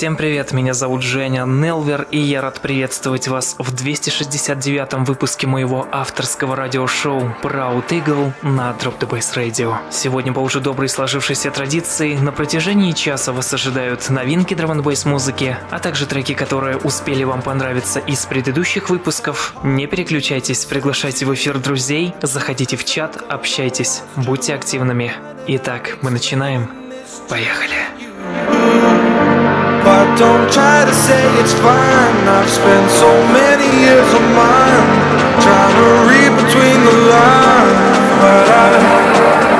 Всем привет, меня зовут Женя Нелвер, и я рад приветствовать вас в 269-м выпуске моего авторского радиошоу Proud Eagle на Drop the Bass Radio. Сегодня по уже доброй сложившейся традиции на протяжении часа вас ожидают новинки драм н музыки, а также треки, которые успели вам понравиться из предыдущих выпусков. Не переключайтесь, приглашайте в эфир друзей, заходите в чат, общайтесь, будьте активными. Итак, мы начинаем. Поехали! But don't try to say it's fine. I've spent so many years of mine trying to read between the lines. But I